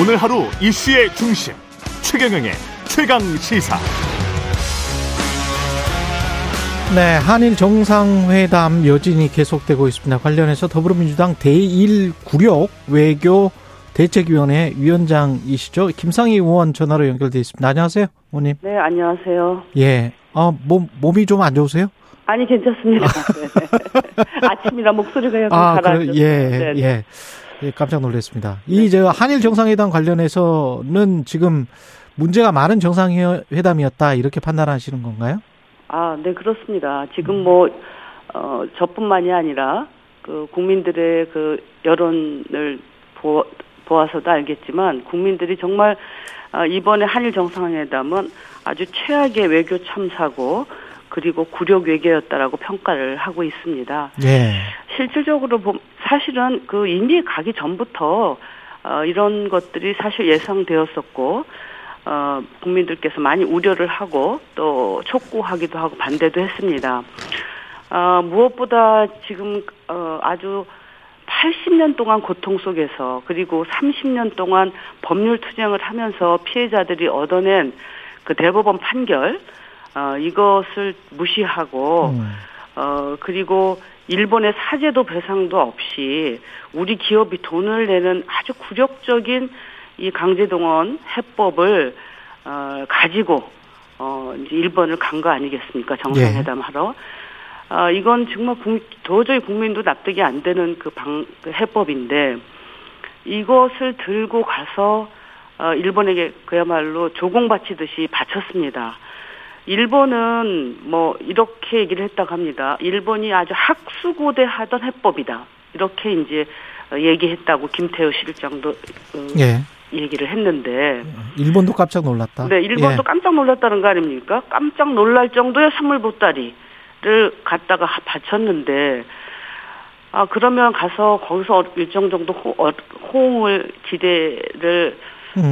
오늘 하루 이슈의 중심 최경영의 최강 시사. 네, 한일 정상회담 여진이 계속되고 있습니다. 관련해서 더불어민주당 대1 구력 외교 대책위원회 위원장이시죠. 김상희 의원 전화로 연결돼 있습니다. 안녕하세요, 의원님. 네, 안녕하세요. 예. 아, 몸, 몸이 좀 안 좋으세요? 아니, 괜찮습니다. 네. 아침이라 목소리가 약간 아. 그, 예, 네, 네. 예. 예, 깜짝 놀랐습니다. 이, 저, 한일 정상회담 관련해서는 지금 문제가 많은 정상회담이었다, 이렇게 판단하시는 건가요? 아, 네, 그렇습니다. 지금 뭐, 어, 저뿐만이 아니라, 그, 국민들의 그, 여론을 보, 보아서도 알겠지만, 국민들이 정말, 어, 이번에 한일 정상회담은 아주 최악의 외교 참사고, 그리고 굴욕 외교였다라고 평가를 하고 있습니다. 예. 실질적으로 보- 사실은 그 이미 가기 전부터 어, 이런 것들이 사실 예상되었었고 어, 국민들께서 많이 우려를 하고 또 촉구하기도 하고 반대도 했습니다. 어, 무엇보다 지금 어, 아주 80년 동안 고통 속에서 그리고 30년 동안 법률 투쟁을 하면서 피해자들이 얻어낸 그 대법원 판결 어, 이것을 무시하고 음. 어, 그리고 일본의 사제도 배상도 없이 우리 기업이 돈을 내는 아주 굴욕적인 이 강제동원 해법을 어, 가지고 어, 이제 일본을 간 거 아니겠습니까? 정상회담 하러. 어, 이건 정말 국, 도저히 국민도 납득이 안 되는 그 방, 그 해법인데 이것을 들고 가서 어, 일본에게 그야말로 조공 바치듯이 바쳤습니다. 일본은 뭐 이렇게 얘기를 했다고 합니다. 일본이 아주 학수고대 하던 해법이다. 이렇게 이제 어, 얘기했다고 김태우 실장도 어, 예. 얘기를 했는데 일본도 깜짝 놀랐다. 네, 일본도 예. 깜짝 놀랐다는 거 아닙니까? 깜짝 놀랄 정도의 선물 보따리를 갖다가 하- 바쳤는데 아 그러면 가서 거기서 일정 정도 호, 어, 호응을 기대를 음.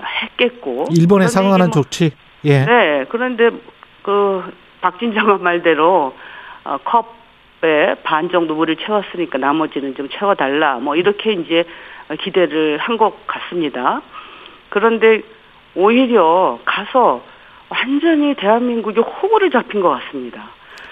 어, 했겠고 일본에 상응하는 뭐- 조치. 예. 네, 그런데 그 박진장관 말대로 어, 컵에 반 정도 물을 채웠으니까 나머지는 좀 채워달라. 뭐 이렇게 이제 기대를 한 것 같습니다. 그런데 오히려 가서 완전히 대한민국이 호구를 잡힌 것 같습니다.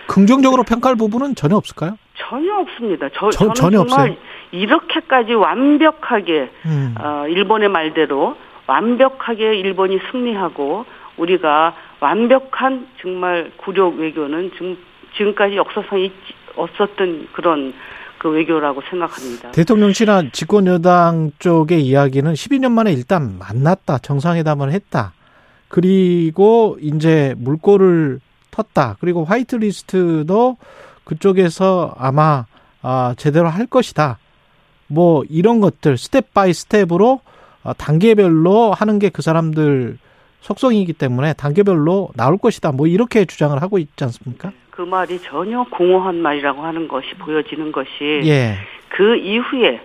긍정적으로 평가할 부분은 전혀 없을까요? 전혀 없습니다. 저, 저- 전혀 정말 없어요? 이렇게까지 완벽하게 음. 어, 일본의 말대로 완벽하게 일본이 승리하고 우리가 완벽한 정말 굴욕 외교는 지금, 지금까지 역사상에 있지, 없었던 그런 그 외교라고 생각합니다. 대통령실이나 집권여당 쪽의 이야기는 12년 만에 일단 만났다. 정상회담을 했다. 그리고 이제 물꼬를 텄다. 그리고 화이트리스트도 그쪽에서 아마 아, 제대로 할 것이다. 뭐 이런 것들 step by step으로 어, 단계별로 하는 게 그 사람들 속성이기 때문에 단계별로 나올 것이다. 뭐 이렇게 주장을 하고 있지 않습니까? 그 말이 전혀 공허한 말이라고 하는 것이 보여지는 것이 예. 그 이후에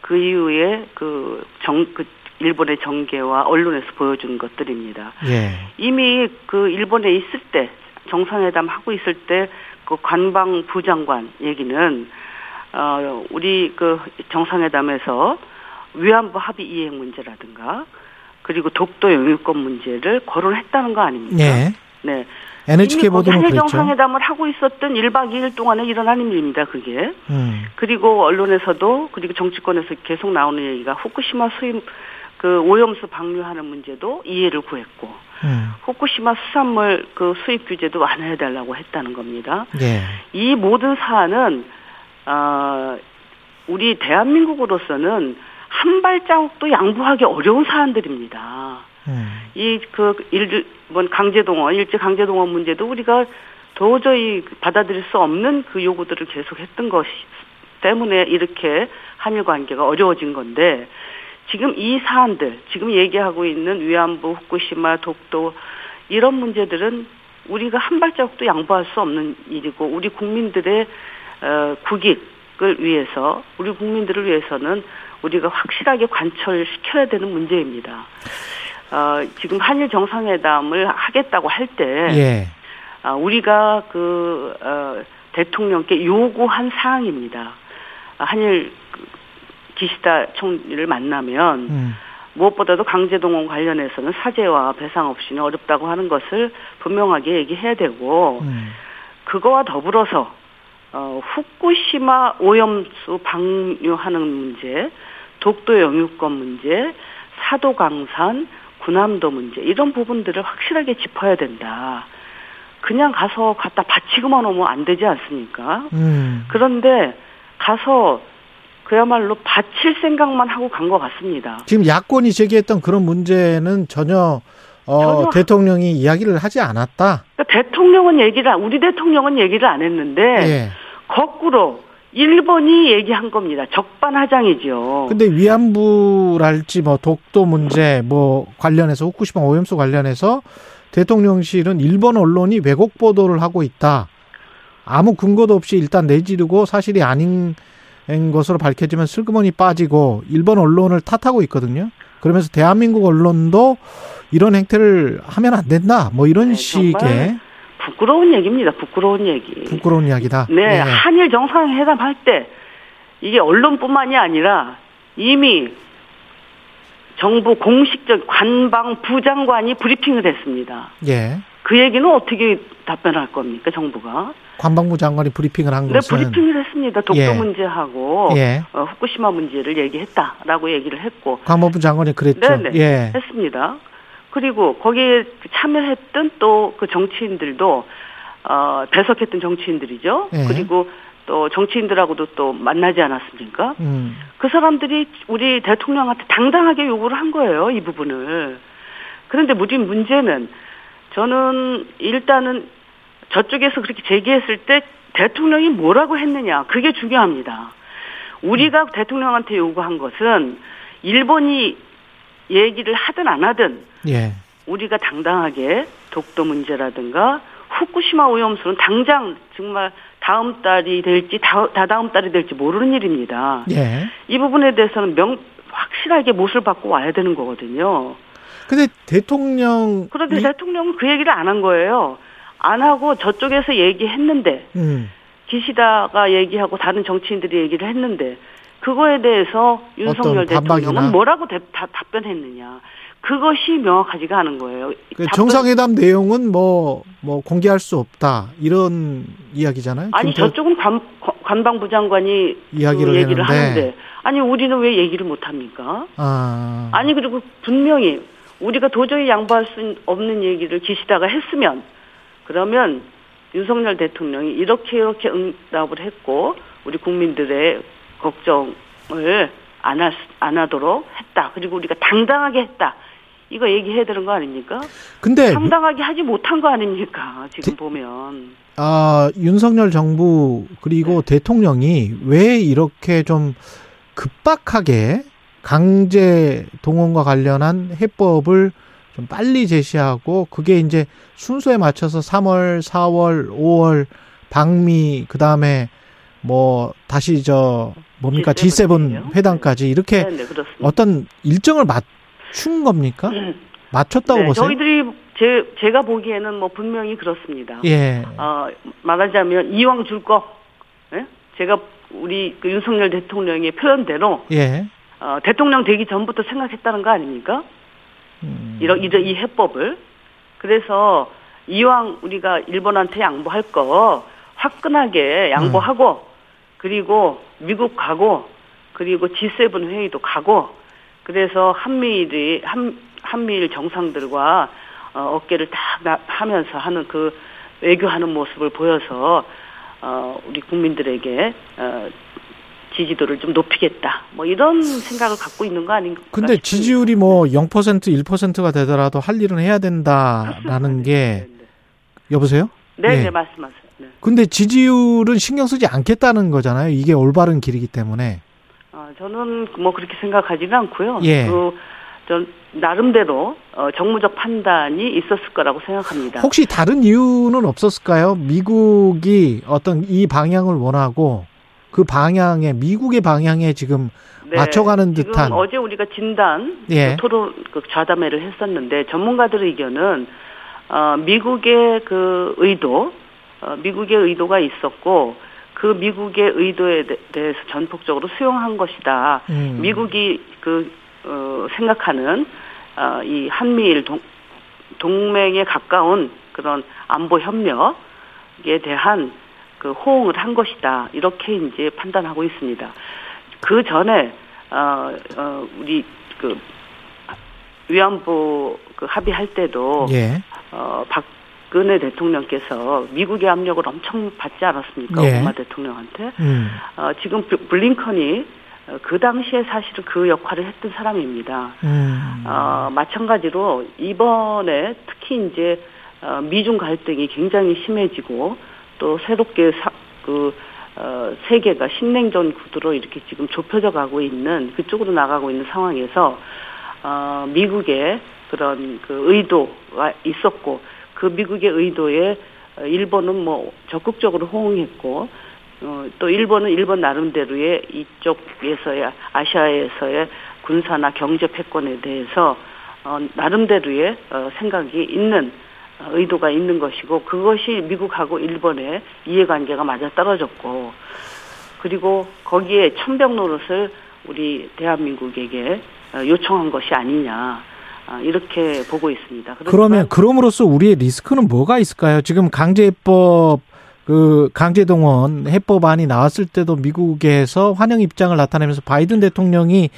그 이후에 그 정 그 일본의 정계와 언론에서 보여준 것들입니다. 예. 이미 그 일본에 있을 때 정상회담 하고 있을 때 그 관방 부 장관 얘기는 어 우리 그 정상회담에서 위안부 합의 이행 문제라든가 그리고 독도 영유권 문제를 거론했다는 거 아닙니까? 예. 네. NHK 이미 거기 보도는 한일 그랬죠. 정상회담을 하고 있었던 1박 2일 동안에 일어난 일입니다. 그게. 음. 그리고 언론에서도 그리고 정치권에서 계속 나오는 얘기가 후쿠시마 수입 그 오염수 방류하는 문제도 이해를 구했고 음. 후쿠시마 수산물 그 수입 규제도 완화해 달라고 했다는 겁니다. 예. 이 모든 사안은 어 우리 대한민국으로서는 한 발자국도 양보하기 어려운 사안들입니다. 음. 이그 일본 강제동원 일제 강제동원 문제도 우리가 도저히 받아들일 수 없는 그 요구들을 계속했던 것이 때문에 이렇게 한일 관계가 어려워진 건데 지금 이 사안들 지금 얘기하고 있는 위안부 후쿠시마 독도 이런 문제들은 우리가 한 발자국도 양보할 수 없는 일이고 우리 국민들의 어, 국익을 위해서 우리 국민들을 위해서는 우리가 확실하게 관철시켜야 되는 문제입니다. 어, 지금 한일 정상회담을 하겠다고 할 때, 예. 아, 우리가 그, 어, 대통령께 요구한 사항입니다. 아, 한일 그 기시다 총리를 만나면, 음. 무엇보다도 강제동원 관련해서는 사죄와 배상 없이는 어렵다고 하는 것을 분명하게 얘기해야 되고 음. 그거와 더불어서 어, 후쿠시마 오염수 방류하는 문제, 독도 영유권 문제, 사도 강산, 군함도 문제 이런 부분들을 확실하게 짚어야 된다. 그냥 가서 갖다 바치고만 오면 안 되지 않습니까? 음. 그런데 가서 그야말로 바칠 생각만 하고 간 것 같습니다. 지금 야권이 제기했던 그런 문제는 전혀 어, 전혀- 대통령이 이야기를 하지 않았다. 그러니까 대통령은 얘기를 안- 우리 대통령은 얘기를 안 했는데 예. 거꾸로 일본이 얘기한 겁니다. 적반하장이죠. 근데 위안부랄지 뭐 독도 문제 뭐 관련해서 후쿠시마 오염수 관련해서 대통령실은 일본 언론이 왜곡 보도를 하고 있다. 아무 근거도 없이 일단 내지르고 사실이 아닌 것으로 밝혀지면 슬그머니 빠지고 일본 언론을 탓하고 있거든요. 그러면서 대한민국 언론도 이런 행태를 하면 안 된다. 뭐 이런 네, 식의 부끄러운 얘기입니다. 부끄러운 얘기. 부끄러운 이야기다. 네, 예. 한일 정상회담 할 때 이게 언론뿐만이 아니라 이미 정부 공식적 관방 부장관이 브리핑을 했습니다. 예. 그 얘기는 어떻게 답변할 겁니까, 정부가? 관방부 장관이 브리핑을 한 네, 것은 브리핑을 했습니다. 독도 예. 문제하고 예. 어, 후쿠시마 문제를 얘기했다라고 얘기를 했고 관방부 장관이 그랬죠. 네네. 예. 했습니다. 그리고 거기에 참여했던 또 그 정치인들도 어, 배석했던 정치인들이죠. 예. 그리고 또 정치인들하고도 또 만나지 않았습니까? 음. 그 사람들이 우리 대통령한테 당당하게 요구를 한 거예요, 이 부분을. 그런데 우리 문제는 저는 일단은 저쪽에서 그렇게 제기했을 때 대통령이 뭐라고 했느냐, 그게 중요합니다. 우리가 대통령한테 요구한 것은 일본이 얘기를 하든 안 하든 예. 우리가 당당하게 독도 문제라든가 후쿠시마 오염수는 당장 정말 다음 달이 될지 다, 다다음 달이 될지 모르는 일입니다. 예. 이 부분에 대해서는 명 확실하게 못을 받고 와야 되는 거거든요. 근데 대통령 그런데 이- 대통령은 그 얘기를 안 한 거예요. 안 하고 저쪽에서 얘기했는데 음. 기시다가 얘기하고 다른 정치인들이 얘기를 했는데 그거에 대해서 윤석열? 대통령은 뭐라고 대- 다- 답변했느냐. 그것이 명확하지가 않은 거예요. 그 정상회담 내용은 뭐, 뭐, 공개할 수 없다. 이런 이야기잖아요. 아니 저쪽은 관, 관방부 장관이 이야기를 그 얘기를 했는데. 하는데 아니 우리는 왜 얘기를 못 합니까? 아. 아니 그리고 분명히 우리가 도저히 양보할 수 없는 얘기를 기시다가 했으면 그러면 윤석열 대통령이 이렇게 이렇게 응답을 했고 우리 국민들의 걱정을 안, 할, 수- 안 하도록 했다. 그리고 우리가 당당하게 했다. 이거 얘기해야 되는 거 아닙니까? 근데, 당당하게 하지 못한 거 아닙니까? 지금 네. 대- 보면. 아, 윤석열 정부, 그리고 네. 대통령이 왜 이렇게 좀 급박하게 강제 동원과 관련한 해법을 좀 빨리 제시하고, 그게 이제 순서에 맞춰서 3월, 4월, 5월, 방미, 그 다음에 뭐, 다시 저, 뭡니까, G7 G7 이요? 회담까지 이렇게 네, 네. 어떤 일정을 맞 춘 겁니까? 맞췄다고 네, 보세요? 저희들이 제, 제가 보기에는 뭐 분명히 그렇습니다. 예. 어, 말하자면 이왕 줄 거, 예? 제가 우리 그 윤석열 대통령의 표현대로 예. 어, 대통령 되기 전부터 생각했다는 거 아닙니까? 음. 이런 이런 이 해법을 그래서 이왕 우리가 일본한테 양보할 거 화끈하게 양보하고 그리고 미국 가고 그리고 G7 회의도 가고 그래서 한미일이 한 한미일 정상들과 어, 어깨를 딱 나- 하면서 하는 그 외교하는 모습을 보여서 어, 우리 국민들에게 어, 지지도를 좀 높이겠다. 뭐 이런 생각을 갖고 있는 거 아닌가? 근데 싶습니다. 지지율이 뭐 0% 1%가 되더라도 할 일은 해야 된다라는 게 네, 여보세요? 네, 예. 네, 말씀하세요. 네. 근데 지지율은 신경 쓰지 않겠다는 거잖아요. 이게 올바른 길이기 때문에. 어, 저는 뭐 그렇게 생각하지는 않고요. 예. 그, 전 나름대로 어, 정무적 판단이 있었을 거라고 생각합니다. 혹시 다른 이유는 없었을까요? 미국이 어떤 이 방향을 원하고 그 방향에 미국의 방향에 지금 맞춰가는 네. 지금 듯한. 어제 우리가 진단 예. 그 토론 그 좌담회를 했었는데 전문가들 의견은 어, 미국의 그 의도, 어, 미국의 의도가 있었고 그 미국의 의도에 대- 대해서 전폭적으로 수용한 것이다. 음. 미국이 그 어, 생각하는 어, 이 한미일 동, 동맹에 가까운 그런 안보 협력에 대한 그 호응을 한 것이다 이렇게 이제 판단하고 있습니다. 그 전에 어, 어 우리 그 위안부 그 합의할 때도 예. 어 박 근혜 대통령께서 미국의 압력을 엄청 받지 않았습니까? 예. 오바마 대통령한테. 음. 어 지금 블- 블링컨이 어, 그 당시에 사실은 그 역할을 했던 사람입니다. 음. 어, 마찬가지로 이번에 특히 이제 어, 미중 갈등이 굉장히 심해지고 또 새롭게 사, 그 어, 세계가 신냉전 구도로 이렇게 지금 좁혀져 가고 있는 그쪽으로 나가고 있는 상황에서 어, 미국의 그런 그 의도가 있었고 그 미국의 의도에 어, 일본은 뭐 적극적으로 호응했고 어, 또 일본은 일본 나름대로의 이쪽에서의 아시아에서의 군사나 경제 패권에 대해서 어, 나름대로의 어, 생각이 있는 어, 의도가 있는 것이고 그것이 미국하고 일본의 이해관계가 맞아 떨어졌고 그리고 거기에 천병 노릇을 우리 대한민국에게 어, 요청한 것이 아니냐. 아, 이렇게 보고 있습니다. 그렇지만 그러면 그럼으로써 우리의 리스크는 뭐가 있을까요? 지금 강제해법 그 강제동원 해법안이 나왔을 때도 미국에서 환영 입장을 나타내면서 바이든 대통령이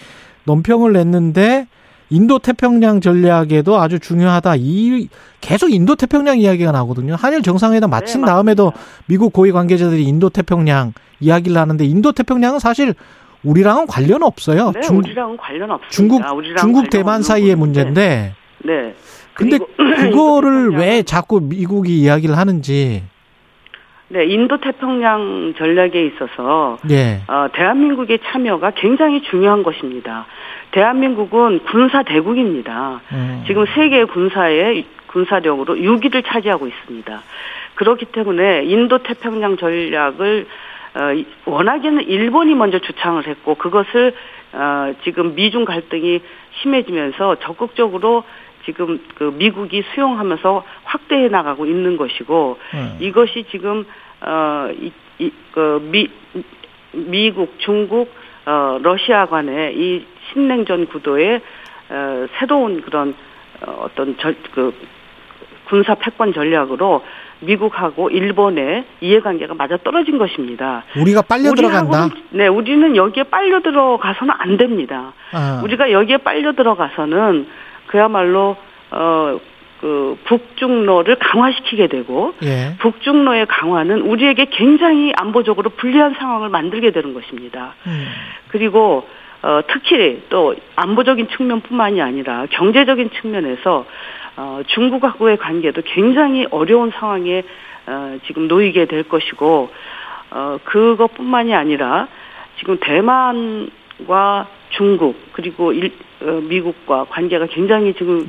논평을 냈는데 인도 태평양 전략에도 아주 중요하다. 이 계속 인도 태평양 이야기가 나오거든요. 한일 정상회담 마친 네, 다음에도. 미국 고위 관계자들이 인도 태평양 이야기를 하는데 인도 태평양은 사실 우리랑은 관련 없어요. 네, 중, 우리랑은 관련 없습니다. 중국 중국 대만 사이의. 문제인데 네. 근데 그거를 왜 자꾸 미국이 이야기를 하는지 네, 인도 태평양 전략에 있어서 예. 어, 대한민국의 참여가 굉장히 중요한 것입니다. 대한민국은 군사 대국입니다. 음. 지금 세계 군사의 군사력으로 6위를 차지하고 있습니다. 그렇기 때문에 인도 태평양 전략을 워낙에는 일본이 먼저 주창을 했고 그것을 어, 지금 미중 갈등이 심해지면서 적극적으로 지금 그 미국이 수용하면서 확대해 나가고 있는 것이고 음. 이것이 지금 어이이그미 미국, 중국, 어 러시아 간의 이 신냉전 구도의 어 새로운 그런 어, 어떤 절 그 군사 패권 전략으로 미국하고 일본의 이해관계가 맞아 떨어진 것입니다. 우리가 빨려 들어간다. 우리하고는- 네, 우리는 여기에 빨려 들어가서는 안 됩니다. 아. 우리가 여기에 빨려 들어가서는 그야말로 어 그 북중로를 강화시키게 되고 예. 북중로의 강화는 우리에게 굉장히 안보적으로 불리한 상황을 만들게 되는 것입니다. 음. 그리고 어, 특히 또 안보적인 측면뿐만이 아니라 경제적인 측면에서 어, 중국하고의 관계도 굉장히 어려운 상황에 어, 지금 놓이게 될 것이고 어, 그것뿐만이 아니라 지금 대만과 중국 그리고 일, 어, 미국과 관계가 굉장히 지금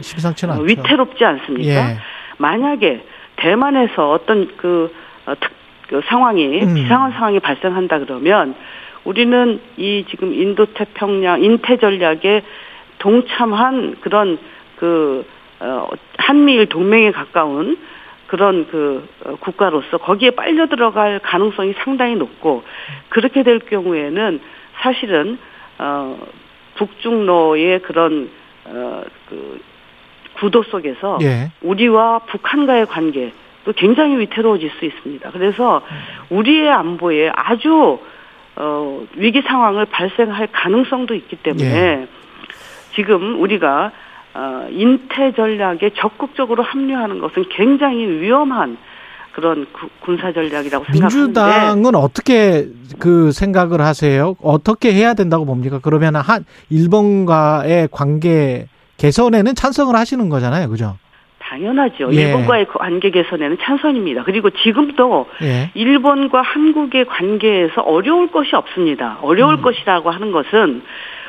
어. 위태롭지 않습니까? 예. 만약에 대만에서 어떤 그, 어, 특, 그 상황이 음. 비상한 상황이 발생한다 그러면 우리는 이 지금 인도 태평양 인태 전략에 동참한 그런 그 어, 한미일 동맹에 가까운 그런 그 어, 국가로서 거기에 빨려 들어갈 가능성이 상당히 높고 그렇게 될 경우에는 사실은 어 북중로의 그런 어그 구도 속에서 예. 우리와 북한과의 관계도 굉장히 위태로워질 수 있습니다. 그래서 우리의 안보에 아주 어 위기 상황을 발생할 가능성도 있기 때문에 예. 지금 우리가 어 인태 전략에 적극적으로 합류하는 것은 굉장히 위험한 그런 구- 군사 전략이라고 생각하는데 민주당은 어떻게 그 생각을 하세요? 어떻게 해야 된다고 봅니까? 그러면 한 일본과의 관계 개선에는 찬성을 하시는 거잖아요, 그죠? 당연하죠. 예. 일본과의 관계 개선에는 찬성입니다. 그리고 지금도 예. 일본과 한국의 관계에서 어려울 것이 없습니다. 어려울 음. 것이라고 하는 것은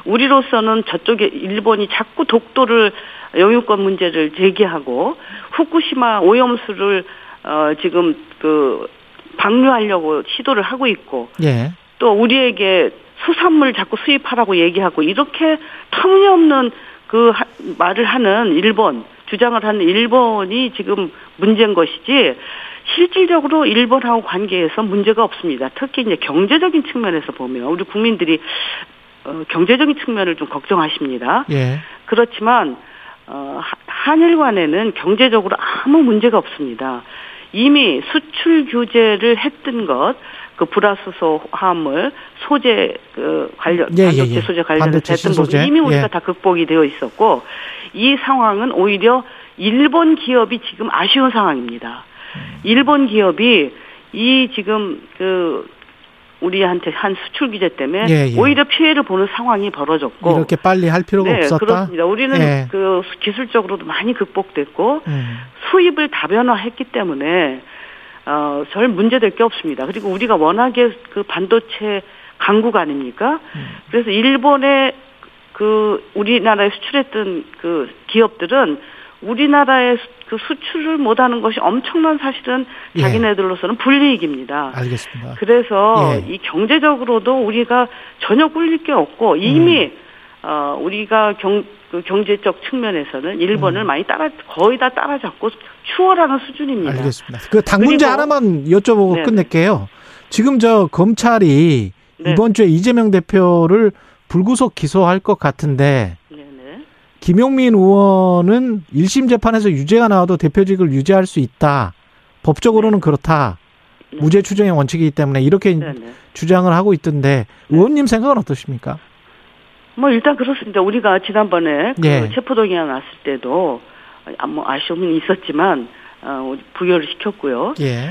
우리로서는 저쪽에 일본이 자꾸 독도를 영유권 문제를 제기하고 후쿠시마 오염수를 어 지금 그 방류하려고 시도를 하고 있고 예. 또 우리에게 수산물 자꾸 수입하라고 얘기하고 이렇게 터무니없는 그 하- 말을 하는 일본 주장을 하는 일본이 지금 문제인 것이지 실질적으로 일본하고 관계에서 문제가 없습니다. 특히 이제 경제적인 측면에서 보면 우리 국민들이 어, 경제적인 측면을 좀 걱정하십니다. 예. 그렇지만 어, 하- 한일 간에는 경제적으로 아무 문제가 없습니다. 이미 수출 규제를 했던 것, 그 불화수소 화물 소재 그 관련 예, 예, 반도체 예. 소재 관련해서 했던. 부분 이미 우리가 예. 다 극복이 되어 있었고 이 상황은 오히려 일본 기업이 지금 아쉬운 상황입니다. 음. 일본 기업이 이 지금 그 우리한테 한 수출 규제 때문에 예, 예. 오히려 피해를 보는 상황이 벌어졌고 이렇게 빨리 할 필요가 네, 없었다. 그렇습니다. 우리는 예. 그 기술적으로도 많이 극복됐고 음. 수입을 다변화했기 때문에 어, 별 문제될 게 없습니다. 그리고 우리가 워낙에 그 반도체 강국 아닙니까? 음. 그래서 일본에 그 우리나라에 수출했던 그 기업들은 우리나라에 수- 그 수출을 못하는 것이 엄청난 사실은 예. 자기네들로서는 불이익입니다. 알겠습니다. 그래서 예. 이 경제적으로도 우리가 전혀 꿀릴 게 없고 이미 음. 어 우리가 경, 그 경제적 측면에서는 일본을 음. 많이 따라 거의 다 따라잡고 추월하는 수준입니다. 알겠습니다. 그 당 문제 하나만 여쭤보고 네, 끝낼게요. 지금 저 검찰이 네. 이번 주에 이재명 대표를 불구속 기소할 것 같은데 네네. 김용민 의원은 1심 재판에서 유죄가 나와도 대표직을 유지할 수 있다. 법적으로는 그렇다. 네. 무죄 추정의 원칙이기 때문에 이렇게 네 네. 주장을 하고 있던데 의원님 생각은 어떠십니까? 뭐 일단 그렇습니다. 우리가 지난번에 그 예. 체포동의안 났을 때도 아, 뭐 아쉬움은 있었지만 어, 부여를 시켰고요. 예.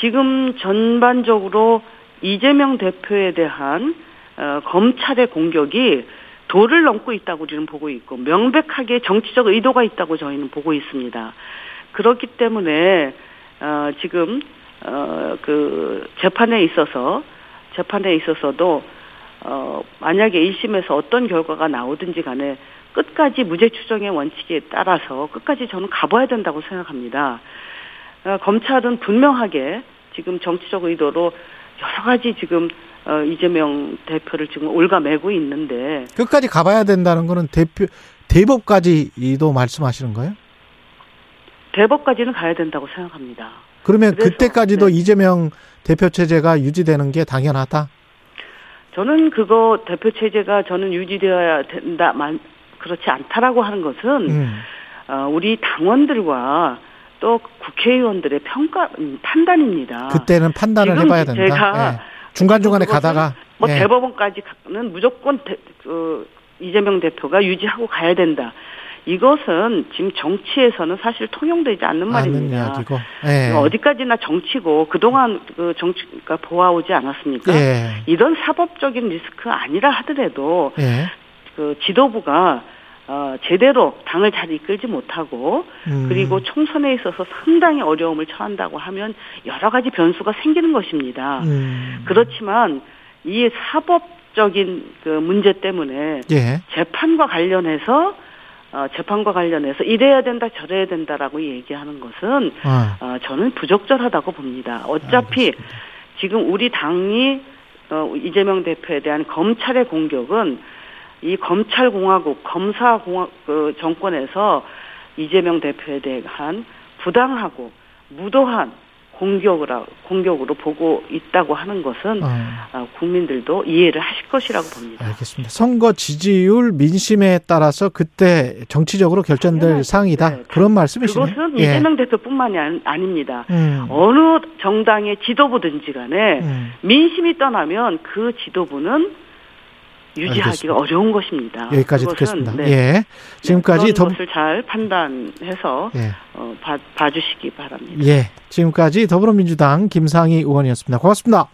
지금 전반적으로 이재명 대표에 대한 어, 검찰의 공격이 도를 넘고 있다고 우리는 보고 있고 명백하게 정치적 의도가 있다고 저희는 보고 있습니다. 그렇기 때문에 어, 지금 어, 그 재판에 있어서 재판에 있어서도 어, 만약에 1심에서 어떤 결과가 나오든지 간에 끝까지 무죄 추정의 원칙에 따라서 끝까지 저는 가봐야 된다고 생각합니다. 어, 검찰은 분명하게 지금 정치적 의도로 여러 가지 지금 어, 이재명 대표를 지금 올가매고 있는데 끝까지 가봐야 된다는 거는 대표 대법까지도 말씀하시는 거예요? 대법까지는 가야 된다고 생각합니다. 그러면 그래서, 그때까지도 네. 이재명 대표 체제가 유지되는 게 당연하다. 저는 그거 대표 체제가 저는 유지되어야 된다 만 그렇지 않다라고 하는 것은 음. 어, 우리 당원들과 또 국회의원들의 평가 음, 판단입니다. 그때는 판단을 해봐야 된다. 제가 예. 중간 중간에 그것은 가다가 뭐 예. 대법원까지는 무조건 대, 그 이재명 대표가 유지하고 가야 된다. 이것은 지금 정치에서는 사실 통용되지 않는 말입니다. 예. 어디까지나 정치고 그동안 그 정치가 보아오지 않았습니까? 예. 이런 사법적인 리스크 아니라 하더라도 예. 그 지도부가 어, 제대로 당을 잘 이끌지 못하고 음. 그리고 총선에 있어서 상당히 어려움을 처한다고 하면 여러 가지 변수가 생기는 것입니다. 음. 그렇지만 이 사법적인 그 문제 때문에 예. 재판과 관련해서 어, 재판과 관련해서 이래야 된다 저래야 된다라고 얘기하는 것은 어. 어, 저는 부적절하다고 봅니다. 어차피 알겠습니다. 지금 우리 당이 어, 이재명 대표에 대한 검찰의 공격은 이 검찰공화국 검사공화 그 정권에서 이재명 대표에 대한 부당하고 무도한 공격을 하- 공격으로 보고 있다고 하는 것은 어. 어, 국민들도 이해를 하실 것이라고 봅니다. 알겠습니다. 선거 지지율 민심에 따라서 그때 정치적으로 결정될. 사항이다. 네. 그런 말씀이시네요. 그것은 예. 이재명 대표뿐만이 아닙니다. 음. 어느 정당의 지도부든지 간에 음. 민심이 떠나면 그 지도부는 유지하기가 알겠습니다. 어려운 것입니다. 여기까지 듣겠습니다. 네. 예. 지금까지 네, 더 것을 잘 판단해서 예. 어, 봐, 봐주시기 바랍니다. 예. 지금까지 더불어민주당 김상희 의원이었습니다. 고맙습니다.